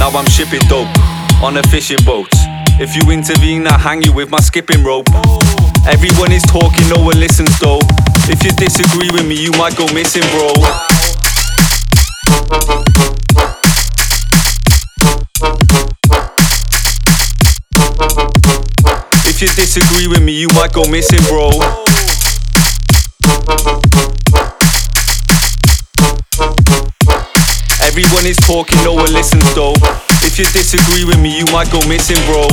Now I'm shipping dope on a fishing boat. If you intervene, I hang you with my skipping rope. Everyone is talking, no one listens though. If you disagree with me, you might go missing, bro. If you disagree with me, you might go missing, bro. Everyone is talking, no one listens though. If you disagree with me, you might go missing, bro.